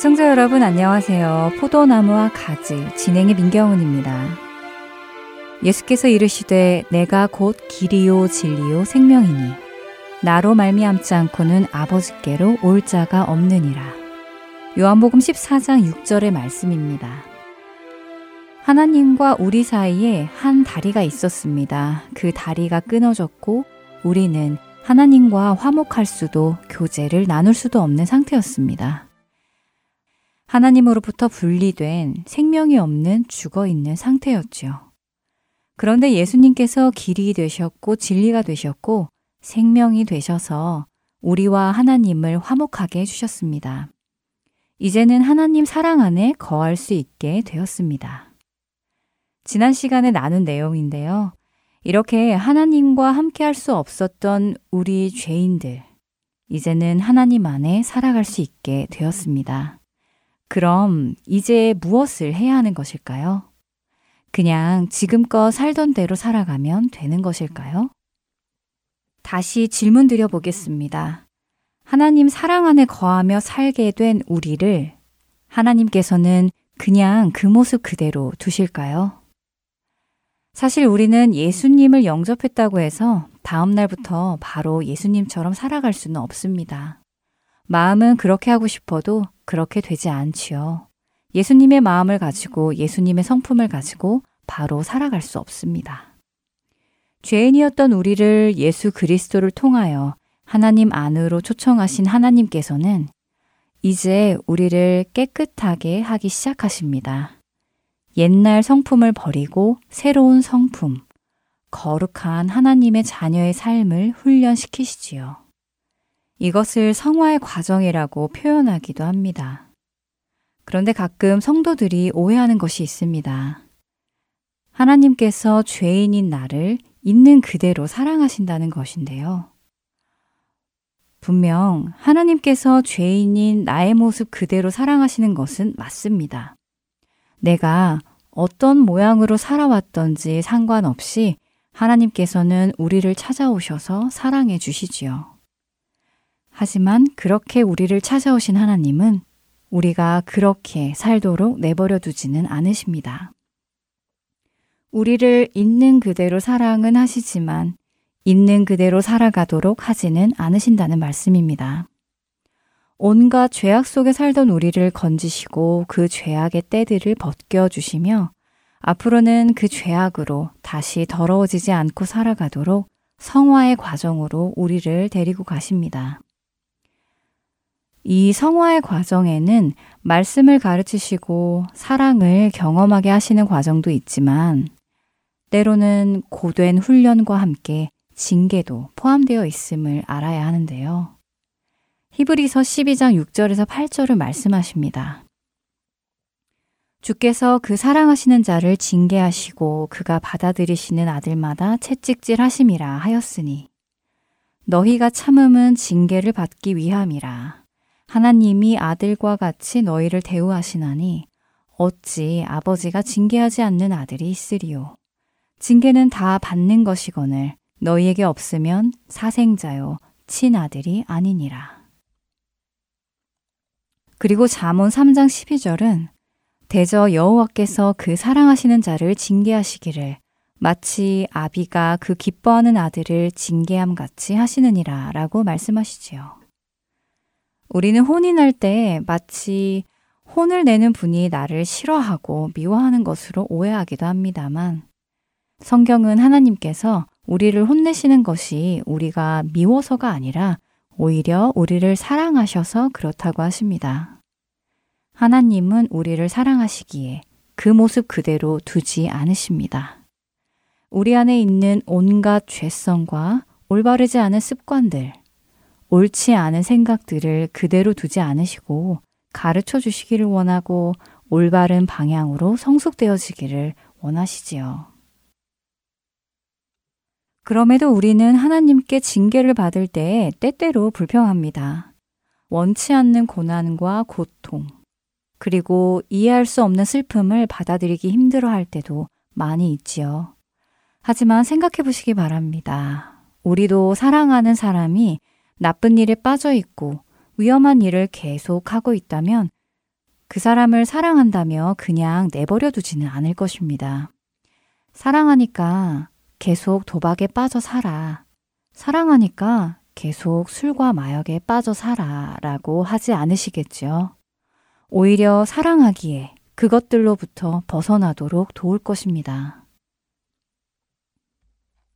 애청자 여러분 안녕하세요. 포도나무와 가지 진행의 민경훈입니다. 예수께서 이르시되 내가 곧 길이요 진리요 생명이니 나로 말미암지 않고는 아버지께로 올 자가 없느니라. 요한복음 14장 6절의 말씀입니다. 하나님과 우리 사이에 한 다리가 있었습니다. 그 다리가 끊어졌고 우리는 하나님과 화목할 수도 교제를 나눌 수도 없는 상태였습니다. 하나님으로부터 분리된 생명이 없는 죽어 있는 상태였지요. 그런데 예수님께서 길이 되셨고 진리가 되셨고 생명이 되셔서 우리와 하나님을 화목하게 해주셨습니다. 이제는 하나님 사랑 안에 거할 수 있게 되었습니다. 지난 시간에 나눈 내용인데요. 이렇게 하나님과 함께 할 수 없었던 우리 죄인들, 이제는 하나님 안에 살아갈 수 있게 되었습니다. 그럼 이제 무엇을 해야 하는 것일까요? 그냥 지금껏 살던 대로 살아가면 되는 것일까요? 다시 질문 드려 보겠습니다. 하나님 사랑 안에 거하며 살게 된 우리를 하나님께서는 그냥 그 모습 그대로 두실까요? 사실 우리는 예수님을 영접했다고 해서 다음날부터 바로 예수님처럼 살아갈 수는 없습니다. 마음은 그렇게 하고 싶어도 그렇게 되지 않지요. 예수님의 마음을 가지고 예수님의 성품을 가지고 바로 살아갈 수 없습니다. 죄인이었던 우리를 예수 그리스도를 통하여 하나님 안으로 초청하신 하나님께서는 이제 우리를 깨끗하게 하기 시작하십니다. 옛날 성품을 버리고 새로운 성품, 거룩한 하나님의 자녀의 삶을 훈련시키시지요. 이것을 성화의 과정이라고 표현하기도 합니다. 그런데 가끔 성도들이 오해하는 것이 있습니다. 하나님께서 죄인인 나를 있는 그대로 사랑하신다는 것인데요. 분명 하나님께서 죄인인 나의 모습 그대로 사랑하시는 것은 맞습니다. 내가 어떤 모양으로 살아왔던지 상관없이 하나님께서는 우리를 찾아오셔서 사랑해 주시지요. 하지만 그렇게 우리를 찾아오신 하나님은 우리가 그렇게 살도록 내버려 두지는 않으십니다. 우리를 있는 그대로 사랑은 하시지만 있는 그대로 살아가도록 하지는 않으신다는 말씀입니다. 온갖 죄악 속에 살던 우리를 건지시고 그 죄악의 때들을 벗겨주시며 앞으로는 그 죄악으로 다시 더러워지지 않고 살아가도록 성화의 과정으로 우리를 데리고 가십니다. 이 성화의 과정에는 말씀을 가르치시고 사랑을 경험하게 하시는 과정도 있지만 때로는 고된 훈련과 함께 징계도 포함되어 있음을 알아야 하는데요. 히브리서 12장 6절에서 8절을 말씀하십니다. 주께서 그 사랑하시는 자를 징계하시고 그가 받아들이시는 아들마다 채찍질 하심이라 하였으니 너희가 참음은 징계를 받기 위함이라. 하나님이 아들과 같이 너희를 대우하시나니 어찌 아버지가 징계하지 않는 아들이 있으리요. 징계는 다 받는 것이거늘 너희에게 없으면 사생자요 친아들이 아니니라. 그리고 잠언 3장 12절은 대저 여호와께서 그 사랑하시는 자를 징계하시기를 마치 아비가 그 기뻐하는 아들을 징계함 같이 하시느니라 라고 말씀하시지요. 우리는 혼인할 때 마치 혼을 내는 분이 나를 싫어하고 미워하는 것으로 오해하기도 합니다만 성경은 하나님께서 우리를 혼내시는 것이 우리가 미워서가 아니라 오히려 우리를 사랑하셔서 그렇다고 하십니다. 하나님은 우리를 사랑하시기에 그 모습 그대로 두지 않으십니다. 우리 안에 있는 온갖 죄성과 올바르지 않은 습관들, 옳지 않은 생각들을 그대로 두지 않으시고 가르쳐 주시기를 원하고 올바른 방향으로 성숙되어지기를 원하시지요. 그럼에도 우리는 하나님께 징계를 받을 때 때때로 불평합니다. 원치 않는 고난과 고통, 그리고 이해할 수 없는 슬픔을 받아들이기 힘들어 할 때도 많이 있지요. 하지만 생각해 보시기 바랍니다. 우리도 사랑하는 사람이 나쁜 일에 빠져 있고 위험한 일을 계속 하고 있다면 그 사람을 사랑한다며 그냥 내버려 두지는 않을 것입니다. 사랑하니까 계속 도박에 빠져 살아. 사랑하니까 계속 술과 마약에 빠져 살아. 라고 하지 않으시겠죠. 오히려 사랑하기에 그것들로부터 벗어나도록 도울 것입니다.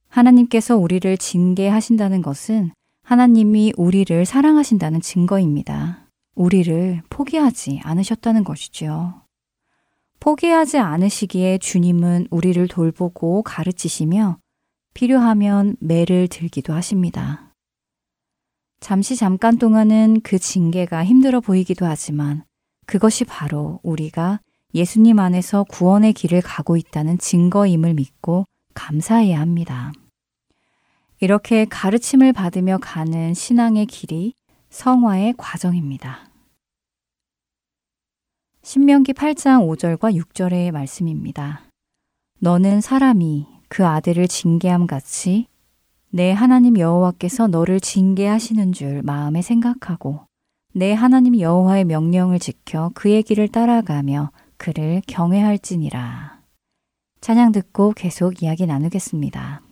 하나님께서 우리를 징계하신다는 것은 하나님이 우리를 사랑하신다는 증거입니다. 우리를 포기하지 않으셨다는 것이죠. 포기하지 않으시기에 주님은 우리를 돌보고 가르치시며 필요하면 매를 들기도 하십니다. 잠시 잠깐 동안은 그 징계가 힘들어 보이기도 하지만 그것이 바로 우리가 예수님 안에서 구원의 길을 가고 있다는 증거임을 믿고 감사해야 합니다. 이렇게 가르침을 받으며 가는 신앙의 길이 성화의 과정입니다. 신명기 8장 5절과 6절의 말씀입니다. 너는 사람이 그 아들을 징계함 같이 내 하나님 여호와께서 너를 징계하시는 줄 마음에 생각하고 내 하나님 여호와의 명령을 지켜 그의 길을 따라가며 그를 경외할지니라. 찬양 듣고 계속 이야기 나누겠습니다.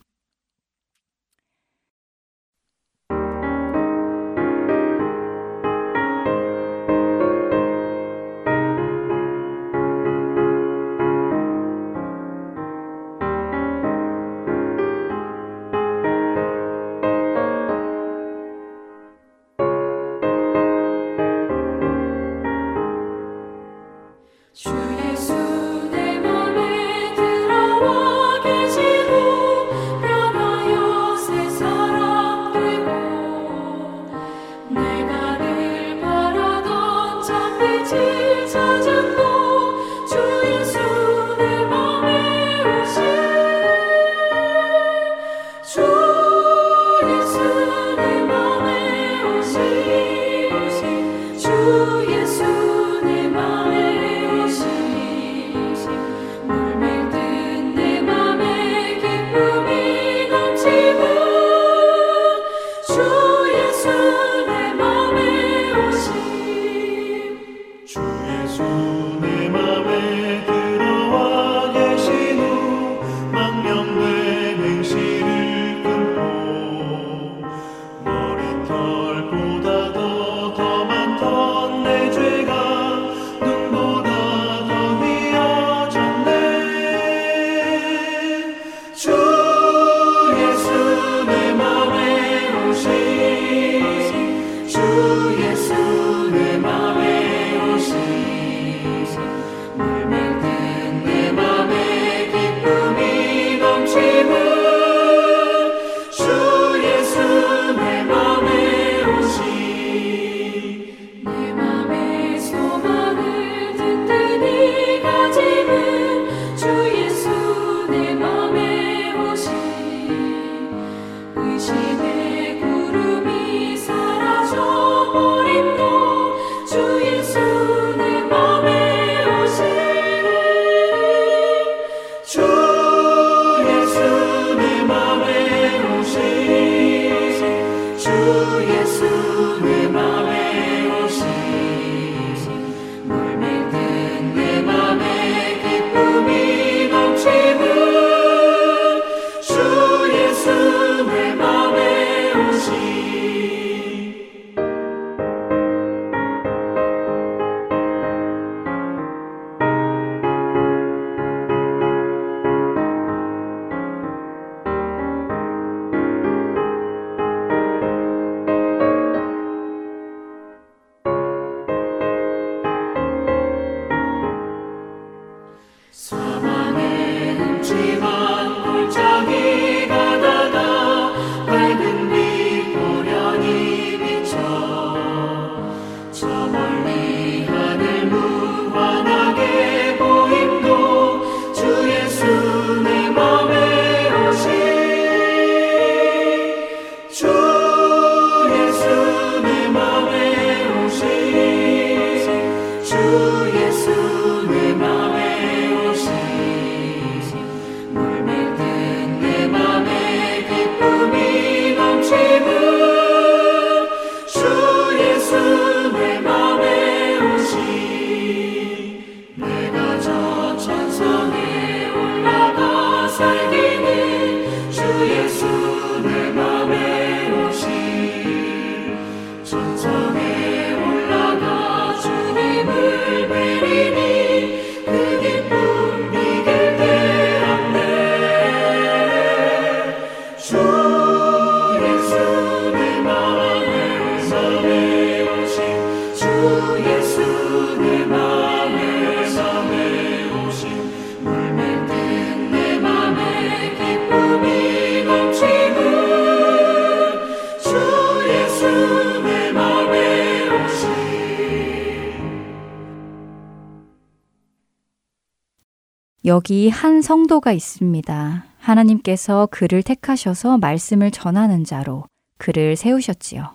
여기 한 성도가 있습니다. 하나님께서 그를 택하셔서 말씀을 전하는 자로 그를 세우셨지요.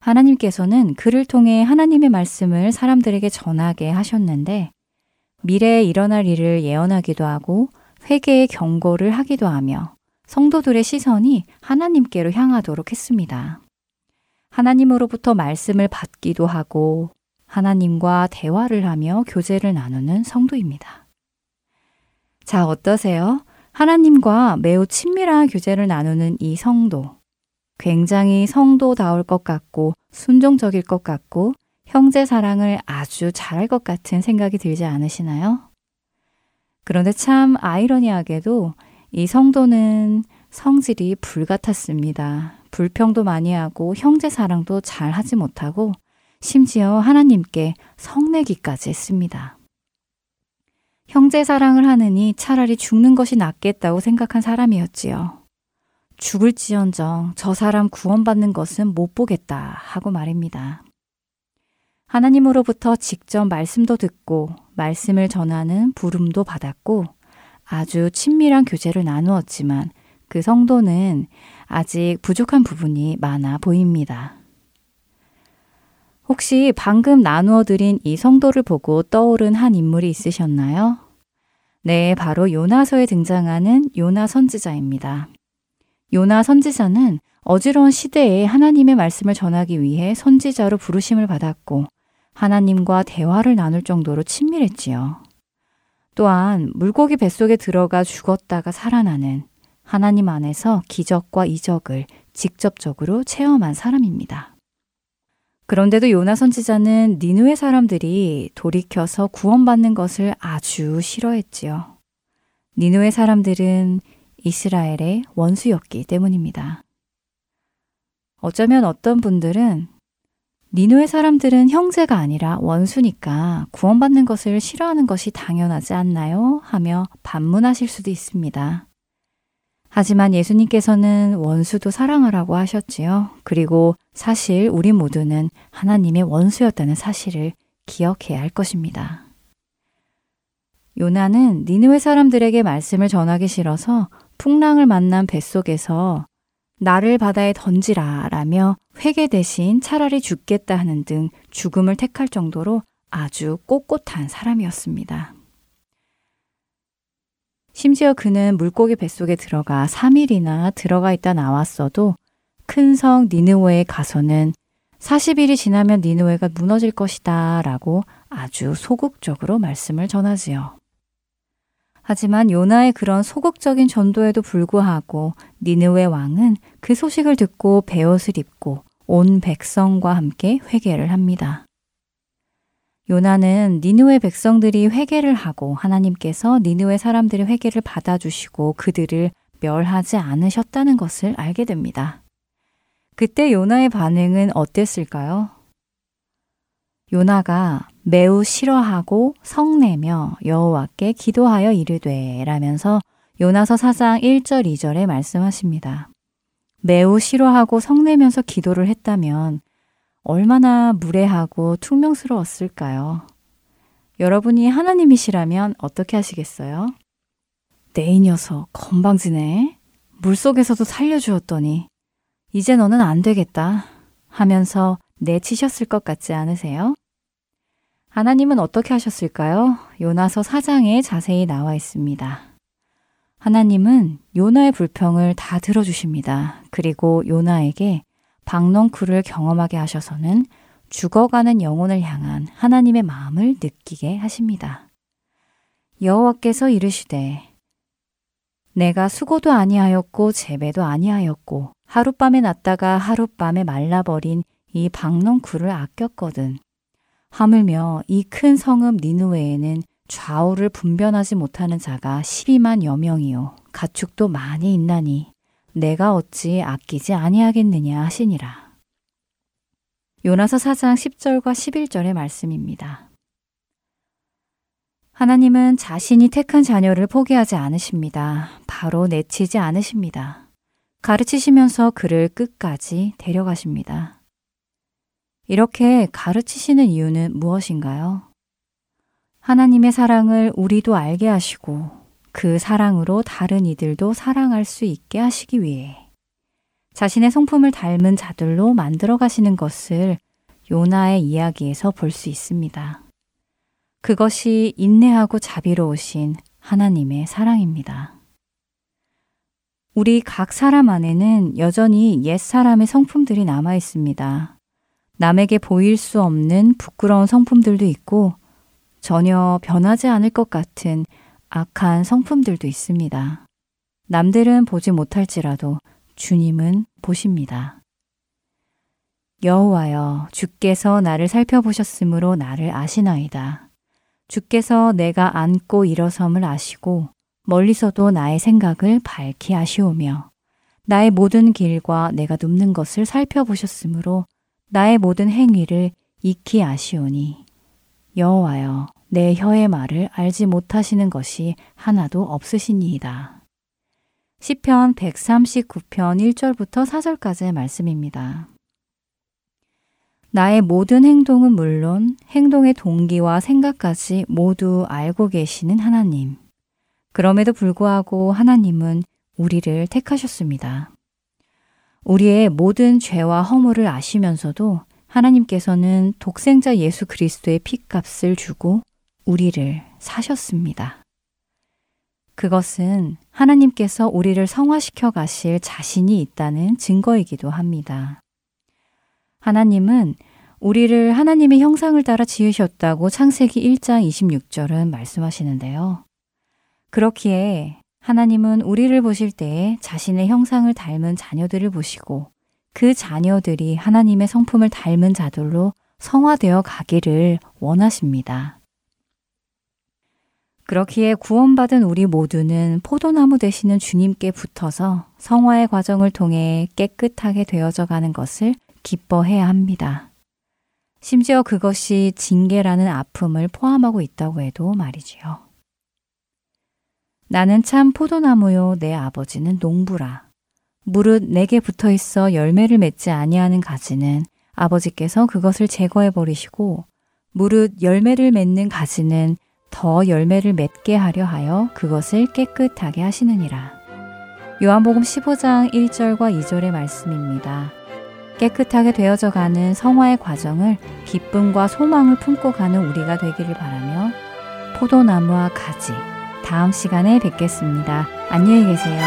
하나님께서는 그를 통해 하나님의 말씀을 사람들에게 전하게 하셨는데 미래에 일어날 일을 예언하기도 하고 회개의 경고를 하기도 하며 성도들의 시선이 하나님께로 향하도록 했습니다. 하나님으로부터 말씀을 받기도 하고 하나님과 대화를 하며 교제를 나누는 성도입니다. 자, 어떠세요? 하나님과 매우 친밀한 교제를 나누는 이 성도. 굉장히 성도다울 것 같고 순종적일 것 같고 형제 사랑을 아주 잘할 것 같은 생각이 들지 않으시나요? 그런데 참 아이러니하게도 이 성도는 성질이 불같았습니다. 불평도 많이 하고 형제 사랑도 잘 하지 못하고 심지어 하나님께 성내기까지 했습니다. 형제 사랑을 하느니 차라리 죽는 것이 낫겠다고 생각한 사람이었지요. 죽을지언정 저 사람 구원받는 것은 못 보겠다 하고 말입니다. 하나님으로부터 직접 말씀도 듣고 말씀을 전하는 부름도 받았고 아주 친밀한 교제를 나누었지만 그 성도는 아직 부족한 부분이 많아 보입니다. 혹시 방금 나누어 드린 이 성도를 보고 떠오른 한 인물이 있으셨나요? 네, 바로 요나서에 등장하는 요나 선지자입니다. 요나 선지자는 어지러운 시대에 하나님의 말씀을 전하기 위해 선지자로 부르심을 받았고 하나님과 대화를 나눌 정도로 친밀했지요. 또한 물고기 뱃속에 들어가 죽었다가 살아나는 하나님 안에서 기적과 이적을 직접적으로 체험한 사람입니다. 그런데도 요나 선지자는 니누의 사람들이 돌이켜서 구원받는 것을 아주 싫어했지요. 니누의 사람들은 이스라엘의 원수였기 때문입니다. 어쩌면 어떤 분들은 니누의 사람들은 형제가 아니라 원수니까 구원받는 것을 싫어하는 것이 당연하지 않나요? 하며 반문하실 수도 있습니다. 하지만 예수님께서는 원수도 사랑하라고 하셨지요. 그리고 사실 우리 모두는 하나님의 원수였다는 사실을 기억해야 할 것입니다. 요나는 니느웨 사람들에게 말씀을 전하기 싫어서 풍랑을 만난 뱃속에서 나를 바다에 던지라 라며 회개 대신 차라리 죽겠다 하는 등 죽음을 택할 정도로 아주 꼿꼿한 사람이었습니다. 심지어 그는 물고기 뱃속에 들어가 3일이나 들어가 있다 나왔어도 큰 성 니느웨에 가서는 40일이 지나면 니느웨가 무너질 것이다 라고 아주 소극적으로 말씀을 전하지요. 하지만 요나의 그런 소극적인 전도에도 불구하고 니느웨 왕은 그 소식을 듣고 베옷을 입고 온 백성과 함께 회개를 합니다. 요나는 니느웨 백성들이 회개를 하고 하나님께서 니느웨 사람들의 회개를 받아주시고 그들을 멸하지 않으셨다는 것을 알게 됩니다. 그때 요나의 반응은 어땠을까요? 요나가 매우 싫어하고 성내며 여호와께 기도하여 이르되 라면서 요나서 4장 1절 2절에 말씀하십니다. 매우 싫어하고 성내면서 기도를 했다면 얼마나 무례하고 퉁명스러웠을까요? 여러분이 하나님이시라면 어떻게 하시겠어요? 내 이 녀석 건방지네. 물속에서도 살려주었더니 이제 너는 안 되겠다 하면서 내치셨을 것 같지 않으세요? 하나님은 어떻게 하셨을까요? 요나서 4장에 자세히 나와 있습니다. 하나님은 요나의 불평을 다 들어주십니다. 그리고 요나에게 박넝쿨을 경험하게 하셔서는 죽어가는 영혼을 향한 하나님의 마음을 느끼게 하십니다. 여호와께서 이르시되 내가 수고도 아니하였고 재배도 아니하였고 하룻밤에 났다가 하룻밤에 말라버린 이 박넝쿨을 아꼈거든. 하물며 이 큰 성읍 니누웨에는 좌우를 분변하지 못하는 자가 12만 여명이요 가축도 많이 있나니 내가 어찌 아끼지 아니하겠느냐 하시니라. 요나서 4장 10절과 11절의 말씀입니다. 하나님은 자신이 택한 자녀를 포기하지 않으십니다. 바로 내치지 않으십니다. 가르치시면서 그를 끝까지 데려가십니다. 이렇게 가르치시는 이유는 무엇인가요? 하나님의 사랑을 우리도 알게 하시고 그 사랑으로 다른 이들도 사랑할 수 있게 하시기 위해 자신의 성품을 닮은 자들로 만들어 가시는 것을 요나의 이야기에서 볼 수 있습니다. 그것이 인내하고 자비로우신 하나님의 사랑입니다. 우리 각 사람 안에는 여전히 옛 사람의 성품들이 남아 있습니다. 남에게 보일 수 없는 부끄러운 성품들도 있고 전혀 변하지 않을 것 같은 악한 성품들도 있습니다. 남들은 보지 못할지라도 주님은 보십니다. 여호와여 주께서 나를 살펴보셨으므로 나를 아시나이다. 주께서 내가 앉고 일어섬을 아시고 멀리서도 나의 생각을 밝히 아시오며 나의 모든 길과 내가 눕는 것을 살펴보셨으므로 나의 모든 행위를 익히 아시오니 여호와여 내 혀의 말을 알지 못하시는 것이 하나도 없으시니이다. 시편 139편 1절부터 4절까지의 말씀입니다. 나의 모든 행동은 물론 행동의 동기와 생각까지 모두 알고 계시는 하나님. 그럼에도 불구하고 하나님은 우리를 택하셨습니다. 우리의 모든 죄와 허물을 아시면서도 하나님께서는 독생자 예수 그리스도의 피값을 주고 우리를 사셨습니다. 그것은 하나님께서 우리를 성화시켜 가실 자신이 있다는 증거이기도 합니다. 하나님은 우리를 하나님의 형상을 따라 지으셨다고 창세기 1장 26절은 말씀하시는데요. 그렇기에 하나님은 우리를 보실 때에 자신의 형상을 닮은 자녀들을 보시고 그 자녀들이 하나님의 성품을 닮은 자들로 성화되어 가기를 원하십니다. 그렇기에 구원받은 우리 모두는 포도나무 되시는 주님께 붙어서 성화의 과정을 통해 깨끗하게 되어져 가는 것을 기뻐해야 합니다. 심지어 그것이 징계라는 아픔을 포함하고 있다고 해도 말이지요. 나는 참 포도나무요 내 아버지는 농부라. 무릇 내게 붙어 있어 열매를 맺지 아니하는 가지는 아버지께서 그것을 제거해 버리시고 무릇 열매를 맺는 가지는 더 열매를 맺게 하려 하여 그것을 깨끗하게 하시느니라. 요한복음 15장 1절과 2절의 말씀입니다. 깨끗하게 되어져 가는 성화의 과정을 기쁨과 소망을 품고 가는 우리가 되기를 바라며 포도나무와 가지 다음 시간에 뵙겠습니다. 안녕히 계세요.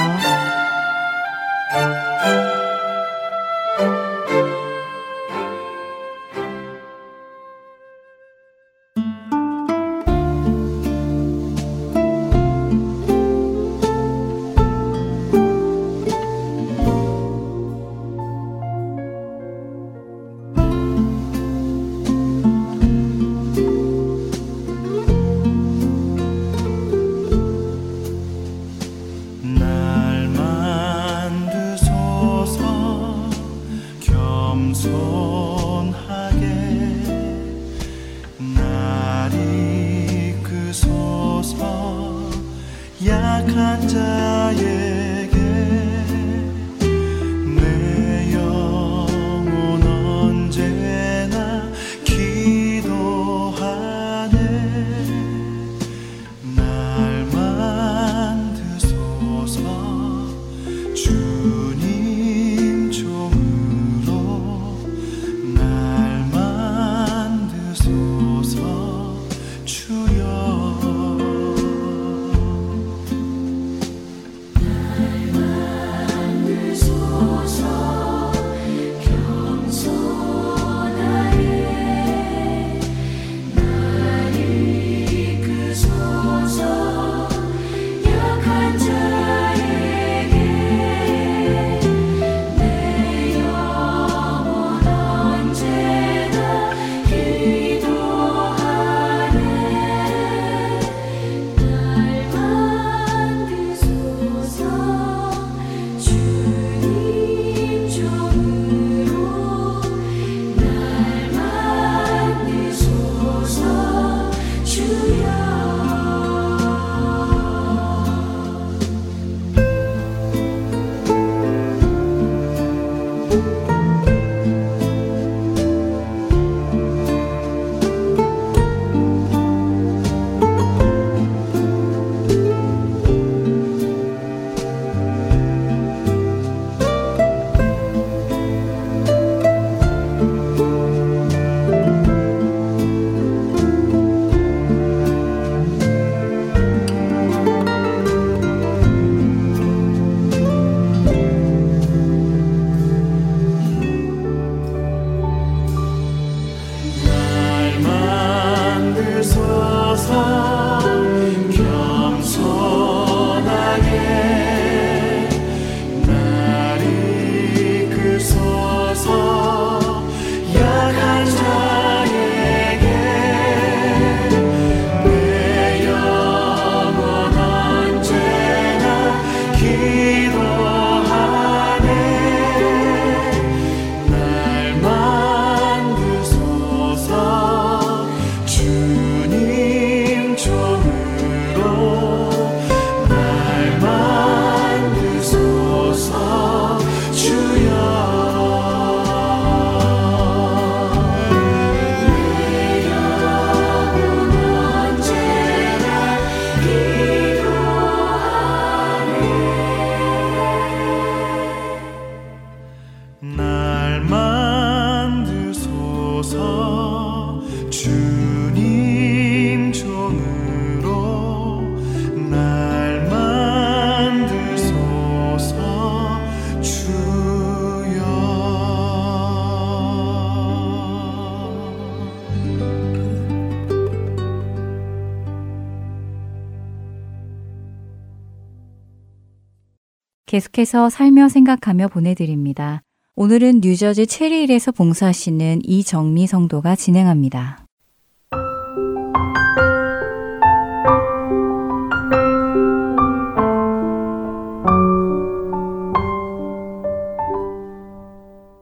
계속해서 살며 생각하며 보내드립니다. 오늘은 뉴저지 체리힐에서 봉사하시는 이정미 성도가 진행합니다.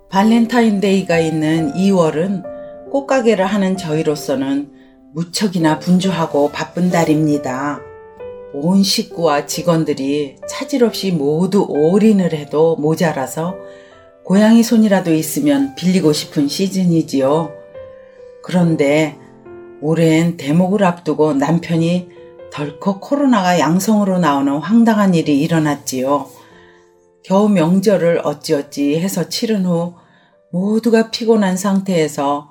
발렌타인데이가 있는 2월은 꽃가게를 하는 저희로서는 무척이나 분주하고 바쁜 달입니다. 온 식구와 직원들이 차질 없이 모두 올인을 해도 모자라서 고양이 손이라도 있으면 빌리고 싶은 시즌이지요. 그런데 올해엔 대목을 앞두고 남편이 덜컥 코로나가 양성으로 나오는 황당한 일이 일어났지요. 겨우 명절을 어찌어찌 해서 치른 후 모두가 피곤한 상태에서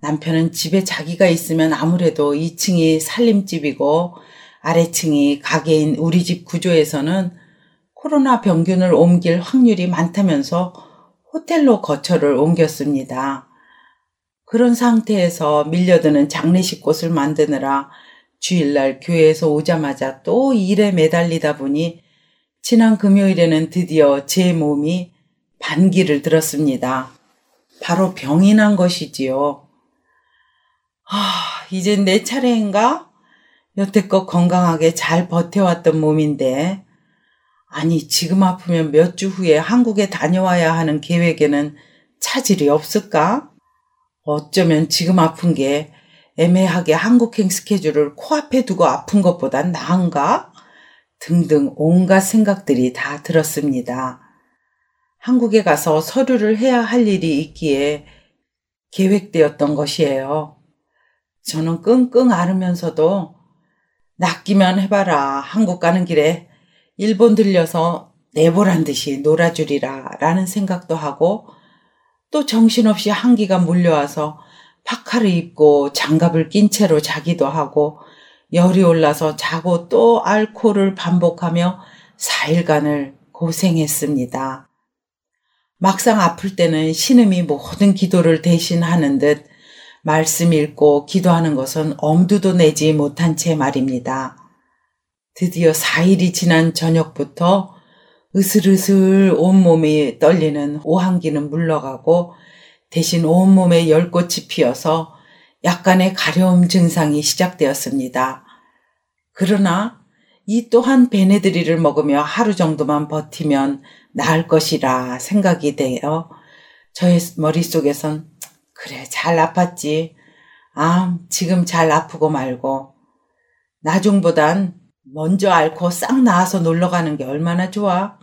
남편은 집에 자기가 있으면 아무래도 2층이 살림집이고 아래층이 가게인 우리 집 구조에서는 코로나 병균을 옮길 확률이 많다면서 호텔로 거처를 옮겼습니다. 그런 상태에서 밀려드는 장례식 꽃을 만드느라 주일날 교회에서 오자마자 또 일에 매달리다 보니 지난 금요일에는 드디어 제 몸이 반기를 들었습니다. 바로 병이 난 것이지요. 아, 이젠 내 차례인가? 여태껏 건강하게 잘 버텨왔던 몸인데, 아니, 지금 아프면 몇 주 후에 한국에 다녀와야 하는 계획에는 차질이 없을까? 어쩌면 지금 아픈 게 애매하게 한국행 스케줄을 코앞에 두고 아픈 것보단 나은가? 등등 온갖 생각들이 다 들었습니다. 한국에 가서 서류를 해야 할 일이 있기에 계획되었던 것이에요. 저는 끙끙 앓으면서도 낚이면 해봐라. 한국 가는 길에 일본 들려서 내보란 듯이 놀아주리라 라는 생각도 하고 또 정신없이 한기가 몰려와서 파카를 입고 장갑을 낀 채로 자기도 하고 열이 올라서 자고 또 알코올을 반복하며 4일간을 고생했습니다. 막상 아플 때는 신음이 모든 기도를 대신하는 듯 말씀 읽고 기도하는 것은 엄두도 내지 못한 채 말입니다. 드디어 4일이 지난 저녁부터 으슬으슬 온몸이 떨리는 오한기는 물러가고 대신 온몸에 열꽃이 피어서 약간의 가려움 증상이 시작되었습니다. 그러나 이 또한 베네드리를 먹으며 하루 정도만 버티면 나을 것이라 생각이 되어 저의 머릿속에선 그래 잘 아팠지. 아 지금 잘 아프고 말고 나중보단 먼저 앓고 싹 나아서 놀러 가는 게 얼마나 좋아.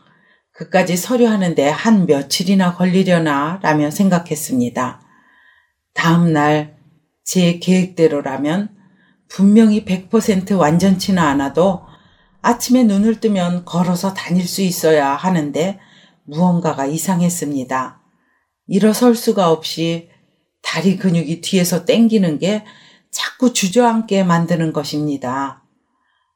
그까지 서류하는데 한 며칠이나 걸리려나 라며 생각했습니다. 다음 날 제 계획대로라면 분명히 100% 완전치는 않아도 아침에 눈을 뜨면 걸어서 다닐 수 있어야 하는데 무언가가 이상했습니다. 일어설 수가 없이 다리 근육이 뒤에서 땡기는 게 자꾸 주저앉게 만드는 것입니다.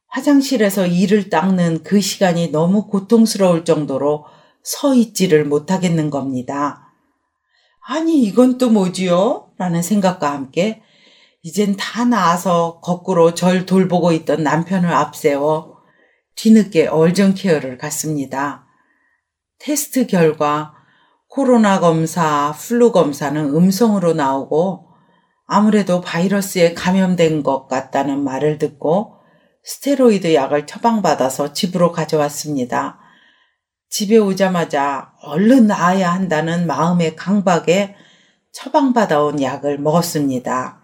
화장실에서 이를 닦는 그 시간이 너무 고통스러울 정도로 서 있지를 못하겠는 겁니다. 아니, 이건 또 뭐지요? 라는 생각과 함께 이젠 다 나아서 거꾸로 절 돌보고 있던 남편을 앞세워 뒤늦게 urgent care를 갔습니다. 테스트 결과 코로나 검사, flu 검사는 음성으로 나오고 아무래도 바이러스에 감염된 것 같다는 말을 듣고 스테로이드 약을 처방받아서 집으로 가져왔습니다. 집에 오자마자 얼른 나아야 한다는 마음의 강박에 처방받아온 약을 먹었습니다.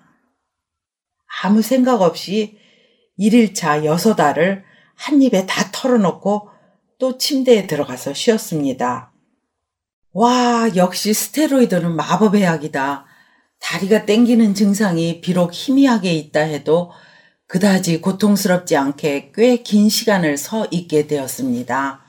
아무 생각 없이 1일차 6알을 한 입에 다 털어놓고 또 침대에 들어가서 쉬었습니다. 와, 역시 스테로이드는 마법의 약이다. 다리가 땡기는 증상이 비록 희미하게 있다 해도 그다지 고통스럽지 않게 꽤 긴 시간을 서 있게 되었습니다.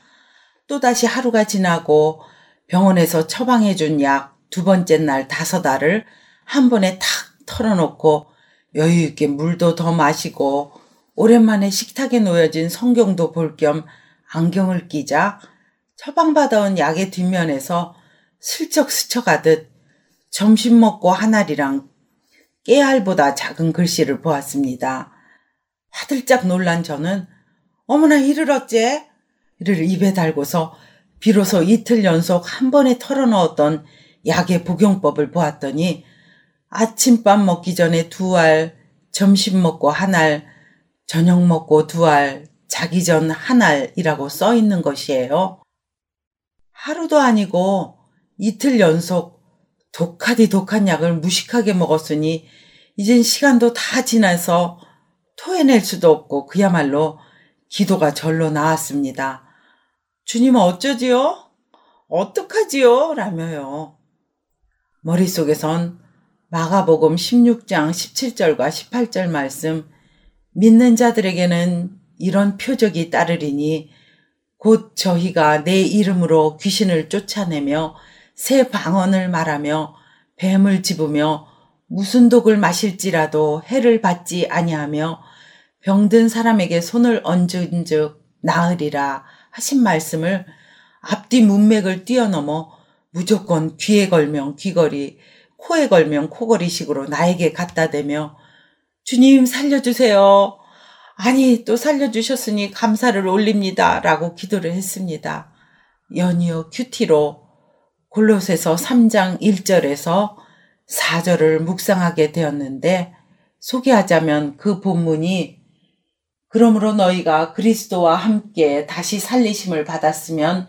또다시 하루가 지나고 병원에서 처방해준 약 두 번째 날 다섯 알을 한 번에 탁 털어놓고 여유있게 물도 더 마시고 오랜만에 식탁에 놓여진 성경도 볼 겸 안경을 끼자 처방받아온 약의 뒷면에서 슬쩍 스쳐가듯 점심 먹고 한 알이랑 깨알보다 작은 글씨를 보았습니다. 화들짝 놀란 저는 어머나 이를 어째? 이를 입에 달고서 비로소 이틀 연속 한 번에 털어넣었던 약의 복용법을 보았더니 아침밥 먹기 전에 두 알, 점심 먹고 한 알, 저녁 먹고 두 알, 자기 전 한 알이라고 써 있는 것이에요. 하루도 아니고 이틀 연속 독하디 독한 약을 무식하게 먹었으니 이젠 시간도 다 지나서 토해낼 수도 없고 그야말로 기도가 절로 나왔습니다. 주님 어쩌지요? 어떡하지요? 라며요. 머릿속에선 마가복음 16장 17절과 18절 말씀 믿는 자들에게는 이런 표적이 따르리니 곧 저희가 내 이름으로 귀신을 쫓아내며 새 방언을 말하며 뱀을 집으며 무슨 독을 마실지라도 해를 받지 아니하며 병든 사람에게 손을 얹은즉 나으리라 하신 말씀을 앞뒤 문맥을 뛰어넘어 무조건 귀에 걸면 귀걸이, 코에 걸면 코걸이식으로 나에게 갖다 대며 주님 살려주세요. 아니 또 살려주셨으니 감사를 올립니다. 라고 기도를 했습니다. 연이어 큐티로 골로새서 3장 1절에서 4절을 묵상하게 되었는데 소개하자면 그 본문이 그러므로 너희가 그리스도와 함께 다시 살리심을 받았으면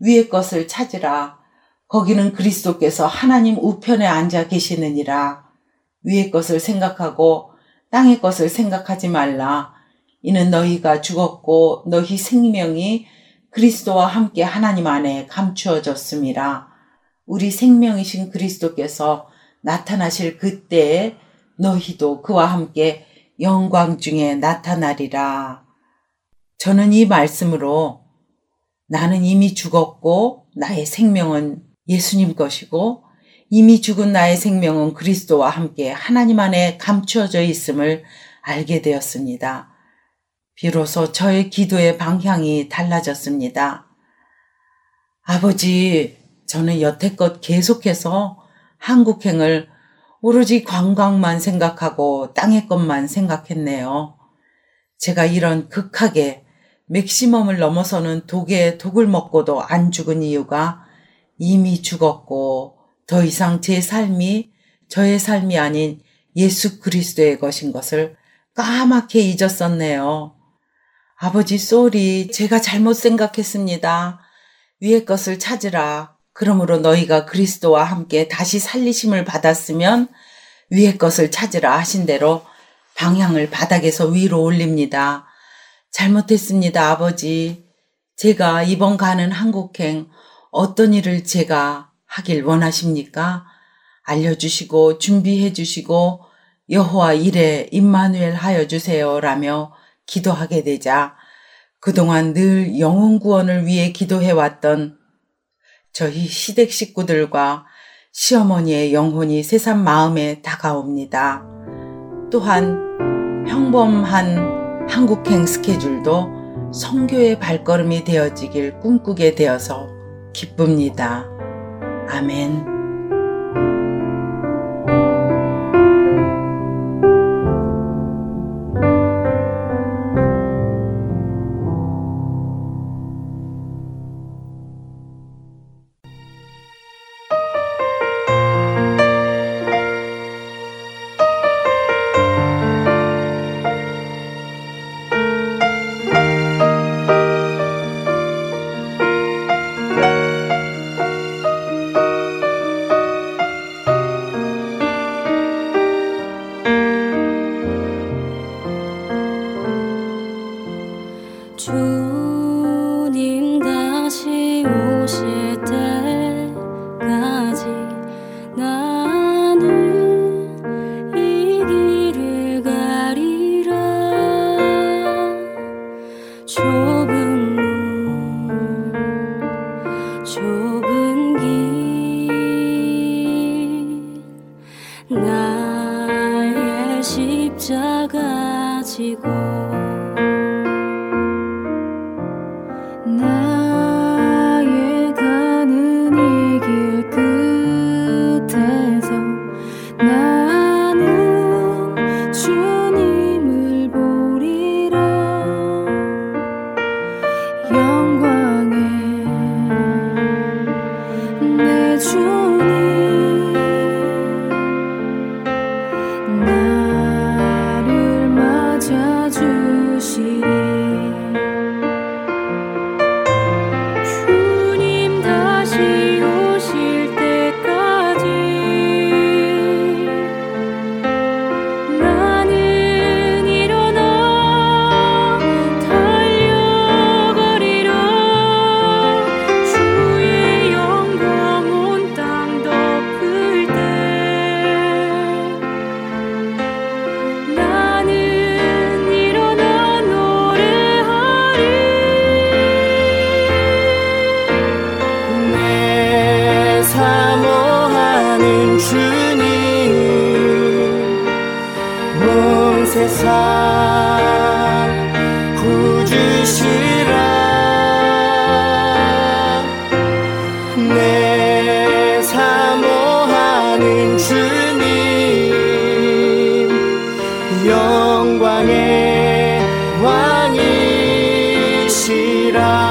위의 것을 찾으라. 거기는 그리스도께서 하나님 우편에 앉아 계시느니라. 위의 것을 생각하고 땅의 것을 생각하지 말라. 이는 너희가 죽었고 너희 생명이 그리스도와 함께 하나님 안에 감추어졌습니다. 우리 생명이신 그리스도께서 나타나실 그때에 너희도 그와 함께 영광 중에 나타나리라. 저는 이 말씀으로 나는 이미 죽었고 나의 생명은 예수님 것이고 이미 죽은 나의 생명은 그리스도와 함께 하나님 안에 감추어져 있음을 알게 되었습니다. 비로소 저의 기도의 방향이 달라졌습니다. 아버지, 저는 여태껏 계속해서 한국행을 오로지 관광만 생각하고 땅의 것만 생각했네요. 제가 이런 극하게 맥시멈을 넘어서는 독에 독을 먹고도 안 죽은 이유가 이미 죽었고 더 이상 제 삶이 저의 삶이 아닌 예수 그리스도의 것인 것을 까맣게 잊었었네요. 아버지 쏘리 제가 잘못 생각했습니다. 위의 것을 찾으라. 그러므로 너희가 그리스도와 함께 다시 살리심을 받았으면 위의 것을 찾으라 하신 대로 방향을 바닥에서 위로 올립니다. 잘못했습니다, 아버지. 제가 이번 가는 한국행 어떤 일을 제가 하길 원하십니까? 알려주시고 준비해 주시고 여호와 이래 임마누엘 하여 주세요라며 기도하게 되자 그동안 늘 영혼 구원을 위해 기도해 왔던 저희 시댁 식구들과 시어머니의 영혼이 새삼 마음에 다가옵니다. 또한 평범한 한국행 스케줄도 성교의 발걸음이 되어지길 꿈꾸게 되어서 기쁩니다. 아멘. share. 주시리라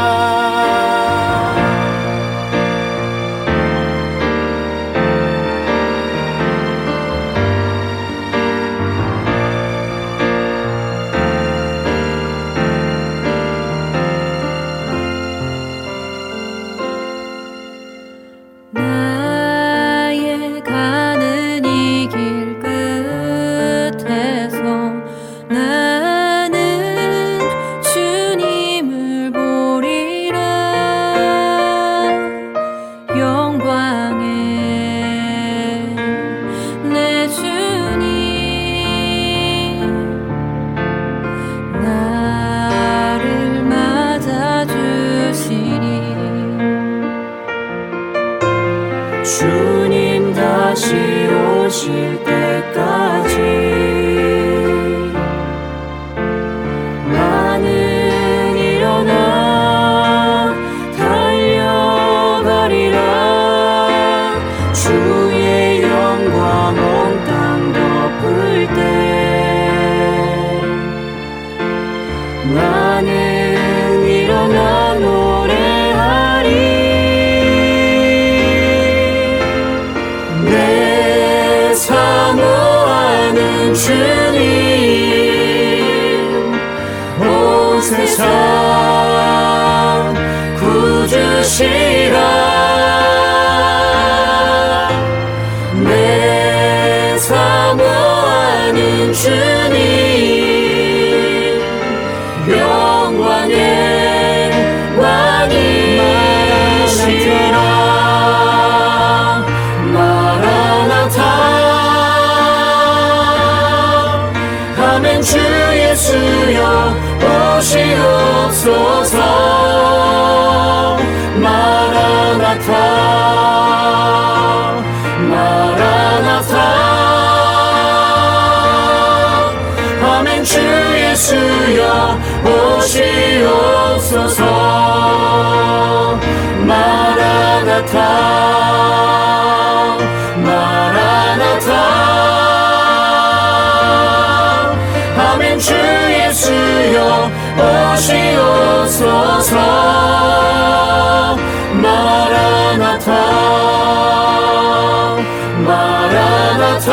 주 예수여 오시옵소서. 마라나타 오소서. 마라나타 마라나타.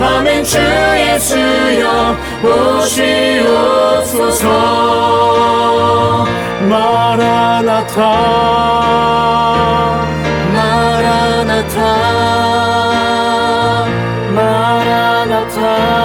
아멘 주 예수여 오시옵소서. 마라나타 마라나타 마라나타.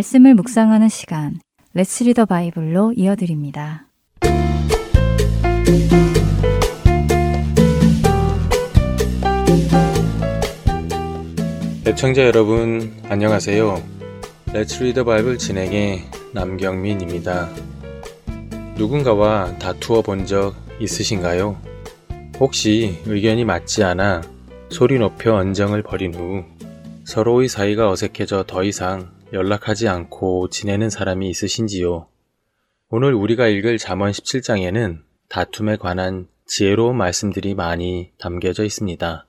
말씀을 묵상하는 시간, Let's Read the Bible로 이어드립니다. 애청자 여러분, 안녕하세요. Let's Read the Bible 진행의 남경민입니다. 누군가와 다투어 본 적 있으신가요? 혹시 의견이 맞지 않아 소리 높여 언쟁을 벌인 후 서로의 사이가 어색해져 더 이상 연락하지 않고 지내는 사람이 있으신지요? 오늘 우리가 읽을 잠언 17장에는 다툼에 관한 지혜로운 말씀들이 많이 담겨져 있습니다.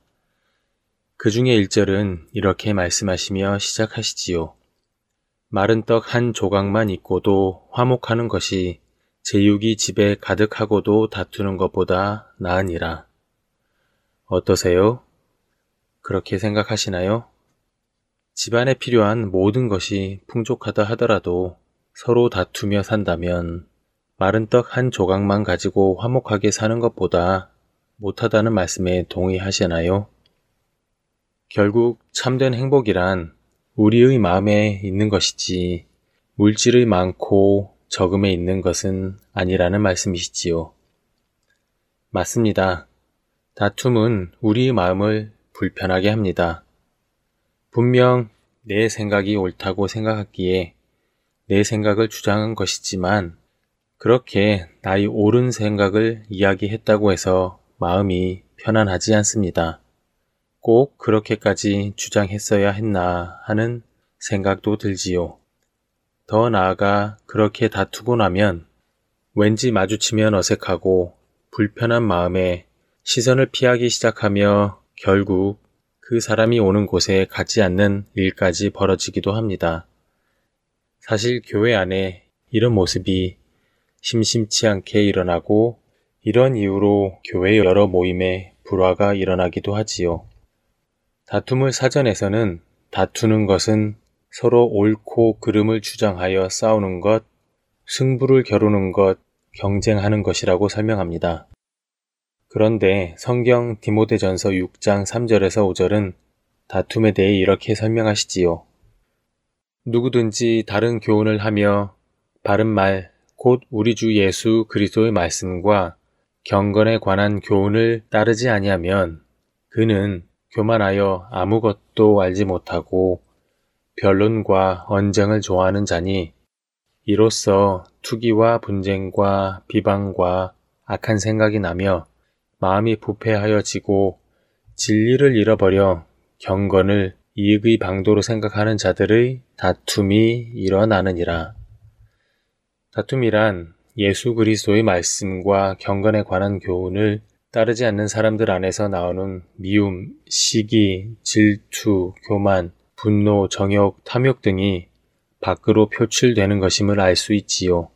그 중에 1절은 이렇게 말씀하시며 시작하시지요. 마른 떡 한 조각만 있고도 화목하는 것이 제육이 집에 가득하고도 다투는 것보다 나으니라. 어떠세요? 그렇게 생각하시나요? 집안에 필요한 모든 것이 풍족하다 하더라도 서로 다투며 산다면 마른 떡 한 조각만 가지고 화목하게 사는 것보다 못하다는 말씀에 동의하시나요? 결국 참된 행복이란 우리의 마음에 있는 것이지 물질의 많고 적음에 있는 것은 아니라는 말씀이시지요. 맞습니다. 다툼은 우리의 마음을 불편하게 합니다. 분명 내 생각이 옳다고 생각하기에 내 생각을 주장한 것이지만 그렇게 나의 옳은 생각을 이야기했다고 해서 마음이 편안하지 않습니다. 꼭 그렇게까지 주장했어야 했나 하는 생각도 들지요. 더 나아가 그렇게 다투고 나면 왠지 마주치면 어색하고 불편한 마음에 시선을 피하기 시작하며 결국 그 사람이 오는 곳에 가지 않는 일까지 벌어지기도 합니다. 사실 교회 안에 이런 모습이 심심치 않게 일어나고 이런 이유로 교회 여러 모임에 불화가 일어나기도 하지요. 다툼을 사전에서는 다투는 것은 서로 옳고 그름을 주장하여 싸우는 것, 승부를 겨루는 것, 경쟁하는 것이라고 설명합니다. 그런데 성경 디모데전서 6장 3절에서 5절은 다툼에 대해 이렇게 설명하시지요. 누구든지 다른 교훈을 하며 바른 말, 곧 우리 주 예수 그리스도의 말씀과 경건에 관한 교훈을 따르지 아니하면 그는 교만하여 아무것도 알지 못하고 변론과 언쟁을 좋아하는 자니 이로써 투기와 분쟁과 비방과 악한 생각이 나며 마음이 부패하여지고 진리를 잃어버려 경건을 이익의 방도로 생각하는 자들의 다툼이 일어나느니라. 다툼이란 예수 그리스도의 말씀과 경건에 관한 교훈을 따르지 않는 사람들 안에서 나오는 미움, 시기, 질투, 교만, 분노, 정욕, 탐욕 등이 밖으로 표출되는 것임을 알 수 있지요.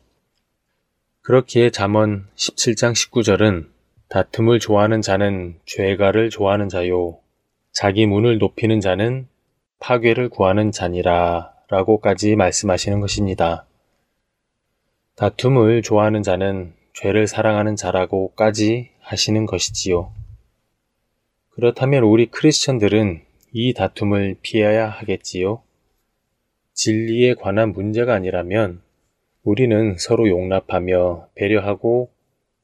그렇기에 잠언 17장 19절은 다툼을 좋아하는 자는 죄가를 좋아하는 자요. 자기 문을 높이는 자는 파괴를 구하는 자니라 라고까지 말씀하시는 것입니다. 다툼을 좋아하는 자는 죄를 사랑하는 자라고까지 하시는 것이지요. 그렇다면 우리 크리스천들은 이 다툼을 피해야 하겠지요? 진리에 관한 문제가 아니라면 우리는 서로 용납하며 배려하고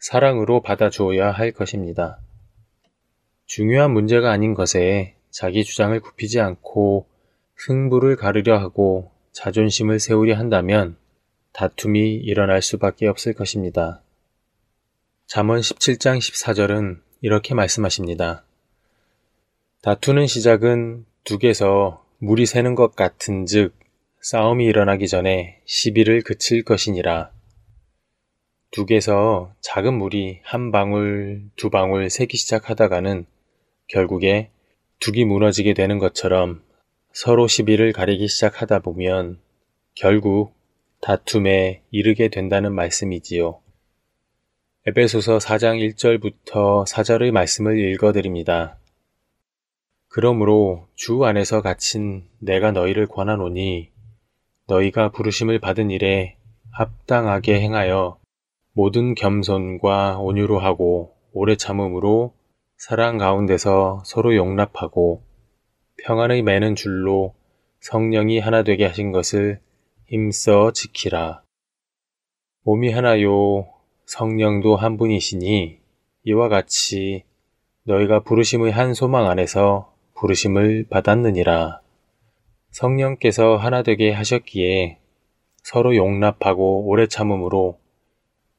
사랑으로 받아주어야 할 것입니다. 중요한 문제가 아닌 것에 자기 주장을 굽히지 않고 승부를 가르려 하고 자존심을 세우려 한다면 다툼이 일어날 수밖에 없을 것입니다. 잠언 17장 14절은 이렇게 말씀하십니다. 다투는 시작은 둑에서 물이 새는 것 같은 즉 싸움이 일어나기 전에 시비를 그칠 것이니라. 둑에서 작은 물이 한 방울, 두 방울 새기 시작하다가는 결국에 둑이 무너지게 되는 것처럼 서로 시비를 가리기 시작하다 보면 결국 다툼에 이르게 된다는 말씀이지요. 에베소서 4장 1절부터 4절의 말씀을 읽어드립니다. 그러므로 주 안에서 갇힌 내가 너희를 권하노니 너희가 부르심을 받은 일에 합당하게 행하여 모든 겸손과 온유로 하고 오래 참음으로 사랑 가운데서 서로 용납하고 평안의 매는 줄로 성령이 하나 되게 하신 것을 힘써 지키라. 몸이 하나요 성령도 한 분이시니 이와 같이 너희가 부르심의 한 소망 안에서 부르심을 받았느니라. 성령께서 하나 되게 하셨기에 서로 용납하고 오래 참음으로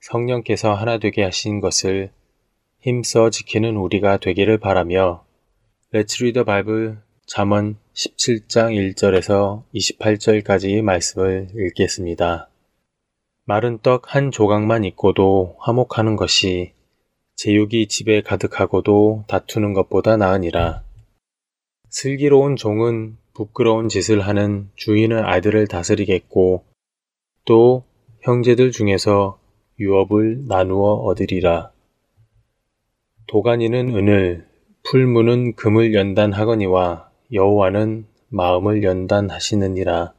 성령께서 하나 되게 하신 것을 힘써 지키는 우리가 되기를 바라며 Let's read the Bible 잠언 17장 1절에서 28절까지의 말씀을 읽겠습니다. 마른 떡 한 조각만 있고도 화목하는 것이 제육이 집에 가득하고도 다투는 것보다 나으니라. 슬기로운 종은 부끄러운 짓을 하는 주인의 아들을 다스리겠고 또 형제들 중에서 유업을 나누어 얻으리라. 도가니는 은을, 풀무는 금을 연단하거니와 여호와는 마음을 연단하시느니라.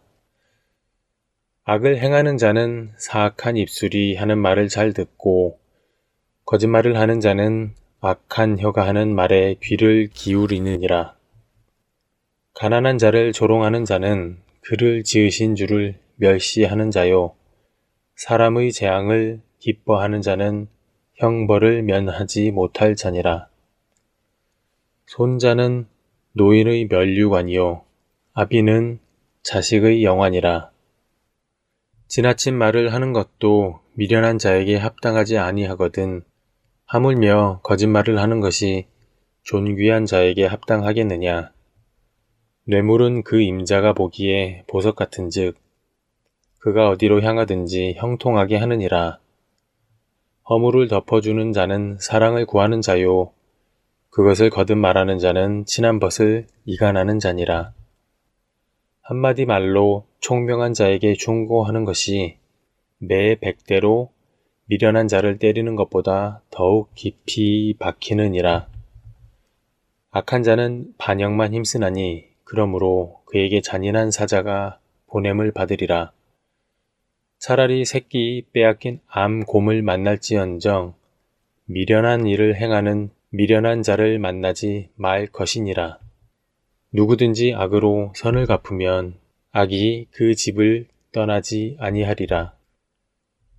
악을 행하는 자는 사악한 입술이 하는 말을 잘 듣고 거짓말을 하는 자는 악한 혀가 하는 말에 귀를 기울이느니라. 가난한 자를 조롱하는 자는 그를 지으신 주를 멸시하는 자요. 사람의 재앙을 기뻐하는 자는 형벌을 면하지 못할 자니라. 손자는 노인의 멸류관이요 아비는 자식의 영환이라. 지나친 말을 하는 것도 미련한 자에게 합당하지 아니하거든 하물며 거짓말을 하는 것이 존귀한 자에게 합당하겠느냐. 뇌물은 그 임자가 보기에 보석 같은즉 그가 어디로 향하든지 형통하게 하느니라. 허물을 덮어주는 자는 사랑을 구하는 자요 그것을 거듭 말하는 자는 친한 벗을 이간하는 자니라. 한마디 말로 총명한 자에게 충고하는 것이 매 백대로 미련한 자를 때리는 것보다 더욱 깊이 박히느니라. 악한 자는 반역만 힘쓰나니 그러므로 그에게 잔인한 사자가 보냄을 받으리라. 차라리 새끼 빼앗긴 암 곰을 만날지언정 미련한 일을 행하는 미련한 자를 만나지 말 것이니라. 누구든지 악으로 선을 갚으면 악이 그 집을 떠나지 아니하리라.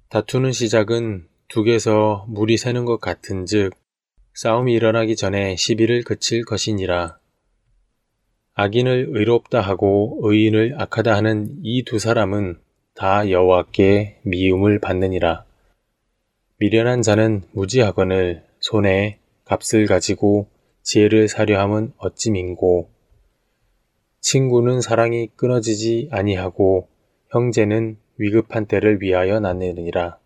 다투는 시작은 둑에서 물이 새는 것 같은즉 싸움이 일어나기 전에 시비를 그칠 것이니라. 악인을 의롭다 하고 의인을 악하다 하는 이 두 사람은 다 여호와께 미움을 받느니라. 미련한 자는 무지하거늘 손에 값을 가지고 지혜를 사려 함은 어찌 민고 친구는 사랑이 끊어지지 아니하고 형제는 위급한 때를 위하여 나느니라.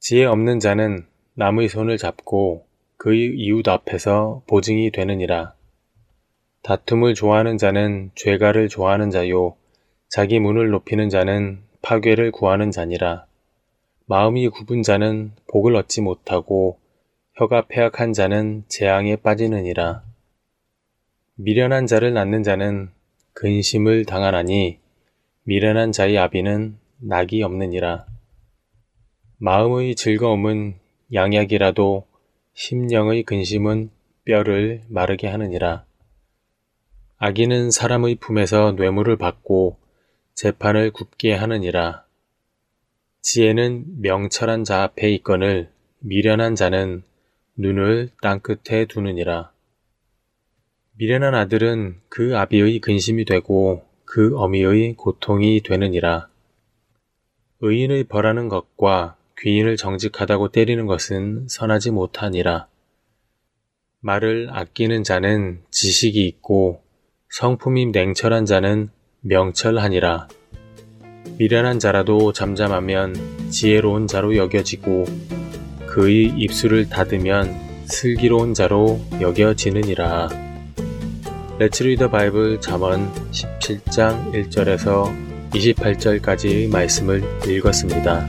지혜 없는 자는 남의 손을 잡고 그의 이웃 앞에서 보증이 되느니라. 다툼을 좋아하는 자는 죄가를 좋아하는 자요. 자기 문을 높이는 자는 파괴를 구하는 자니라. 마음이 굽은 자는 복을 얻지 못하고 혀가 폐악한 자는 재앙에 빠지느니라. 미련한 자를 낳는 자는 근심을 당하나니 미련한 자의 아비는 낙이 없느니라. 마음의 즐거움은 양약이라도 심령의 근심은 뼈를 마르게 하느니라. 악인은 사람의 품에서 뇌물을 받고 재판을 굽게 하느니라. 지혜는 명철한 자 앞에 있거늘 미련한 자는 눈을 땅끝에 두느니라. 미련한 아들은 그 아비의 근심이 되고 그 어미의 고통이 되느니라. 의인의 벌하는 것과 귀인을 정직하다고 때리는 것은 선하지 못하니라. 말을 아끼는 자는 지식이 있고 성품이 냉철한 자는 명철하니라. 미련한 자라도 잠잠하면 지혜로운 자로 여겨지고 그의 입술을 닫으면 슬기로운 자로 여겨지느니라. Let's read the Bible 잠언 17장 1절에서 28절까지의 말씀을 읽었습니다.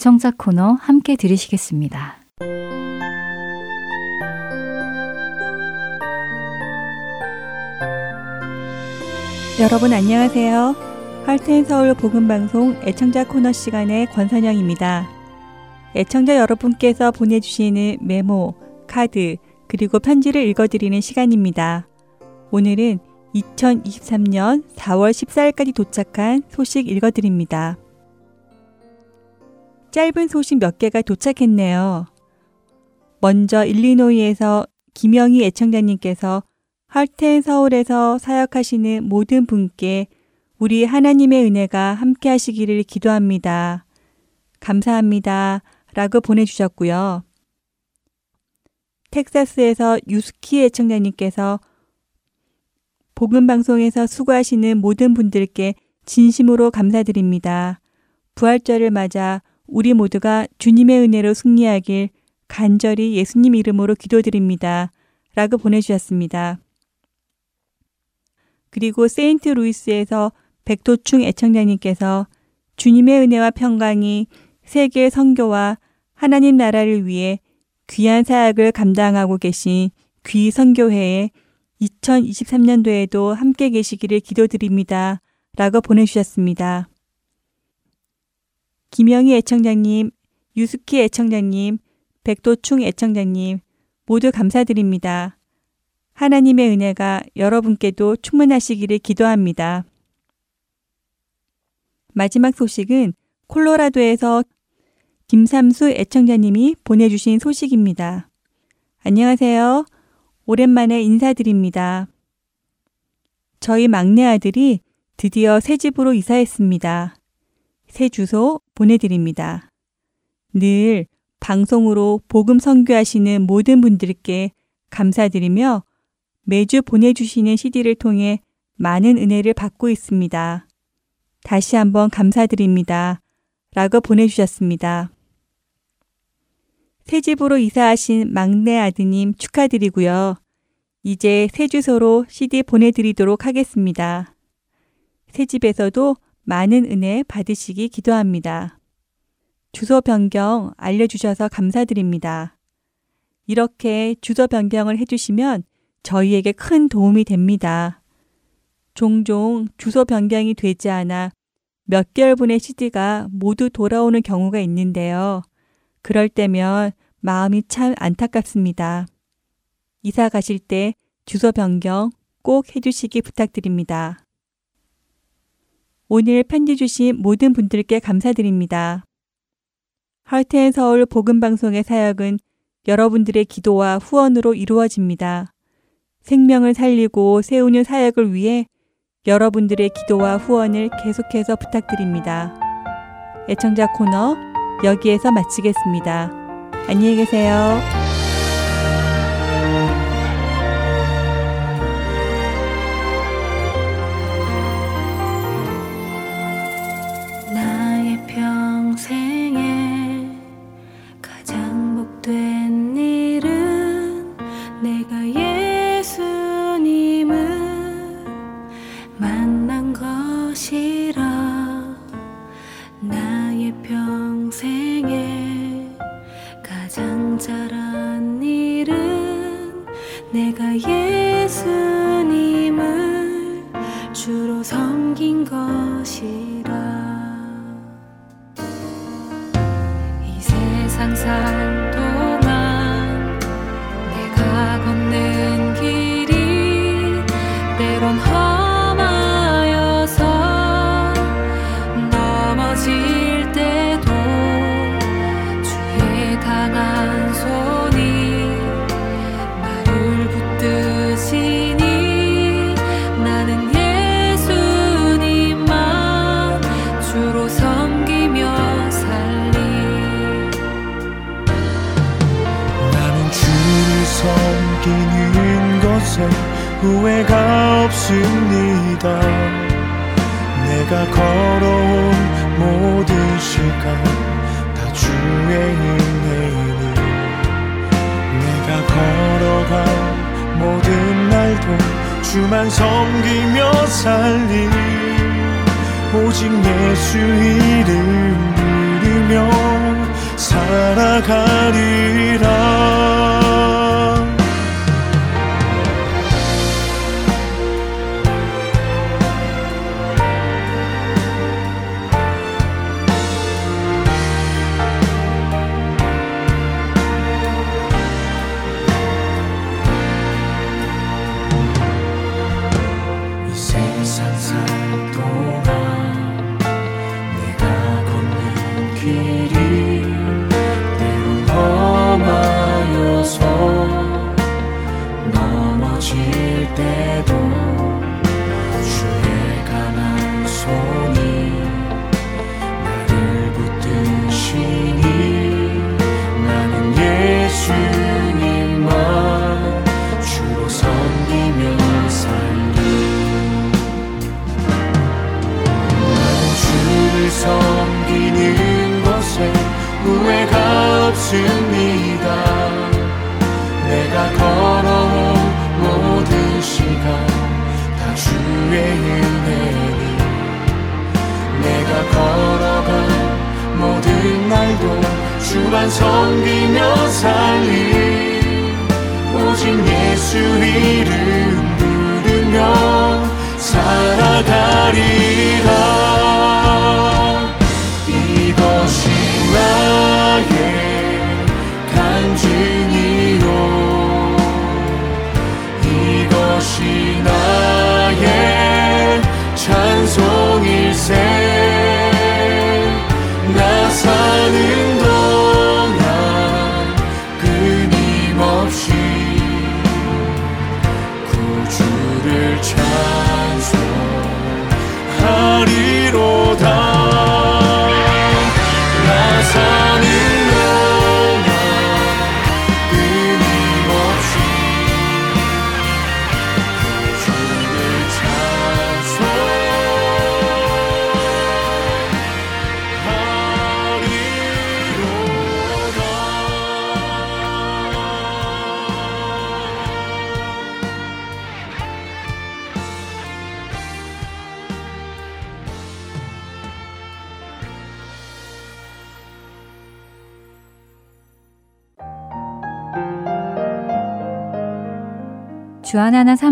애청자 코너 함께 들으시겠습니다. 여러분 안녕하세요. 할텐서울 복음방송 애청자 코너 시간의 권선영입니다. 애청자 여러분께서 보내주시는 메모, 카드, 그리고 편지를 읽어드리는 시간입니다. 오늘은 2023년 4월 14일까지 도착한 소식 읽어드립니다. 짧은 소식 몇 개가 도착했네요. 먼저 일리노이에서 김영희 애청자님께서 할텐 서울에서 사역하시는 모든 분께 우리 하나님의 은혜가 함께 하시기를 기도합니다. 감사합니다. 라고 보내주셨고요. 텍사스에서 유스키 애청자님께서 복음방송에서 수고하시는 모든 분들께 진심으로 감사드립니다. 부활절을 맞아 우리 모두가 주님의 은혜로 승리하길 간절히 예수님 이름으로 기도드립니다. 라고 보내주셨습니다. 그리고 세인트 루이스에서 백도충 애청자님께서 주님의 은혜와 평강이 세계 선교와 하나님 나라를 위해 귀한 사역을 감당하고 계신 귀 선교회에 2023년도에도 함께 계시기를 기도드립니다. 라고 보내주셨습니다. 김영희 애청자님, 유스키 애청자님, 백도충 애청자님 모두 감사드립니다. 하나님의 은혜가 여러분께도 충만하시기를 기도합니다. 마지막 소식은 콜로라도에서 김삼수 애청자님이 보내주신 소식입니다. 안녕하세요. 오랜만에 인사드립니다. 저희 막내 아들이 드디어 새 집으로 이사했습니다. 새 주소 보내드립니다. 늘 방송으로 복음 선교하시는 모든 분들께 감사드리며 매주 보내주시는 CD를 통해 많은 은혜를 받고 있습니다. 다시 한번 감사드립니다. 라고 보내주셨습니다. 새 집으로 이사하신 막내 아드님 축하드리고요. 이제 새 주소로 CD 보내드리도록 하겠습니다. 새 집에서도 많은 은혜 받으시기 기도합니다. 주소 변경 알려주셔서 감사드립니다. 이렇게 주소 변경을 해주시면 저희에게 큰 도움이 됩니다. 종종 주소 변경이 되지 않아 몇 개월분의 CD가 모두 돌아오는 경우가 있는데요. 그럴 때면 마음이 참 안타깝습니다. 이사 가실 때 주소 변경 꼭 해주시기 부탁드립니다. 오늘 편지 주신 모든 분들께 감사드립니다. 할텐 서울 복음방송의 사역은 여러분들의 기도와 후원으로 이루어집니다. 생명을 살리고 세우는 사역을 위해 여러분들의 기도와 후원을 계속해서 부탁드립니다. 애청자 코너 여기에서 마치겠습니다. 안녕히 계세요. 예수님을 주로 섬긴 것이라. 이 세상 살 주만 섬기며 살리 오직 예수 이름 부르며 살아가리라. 이것이 나의 간증이요. 이것이 나의 찬송일세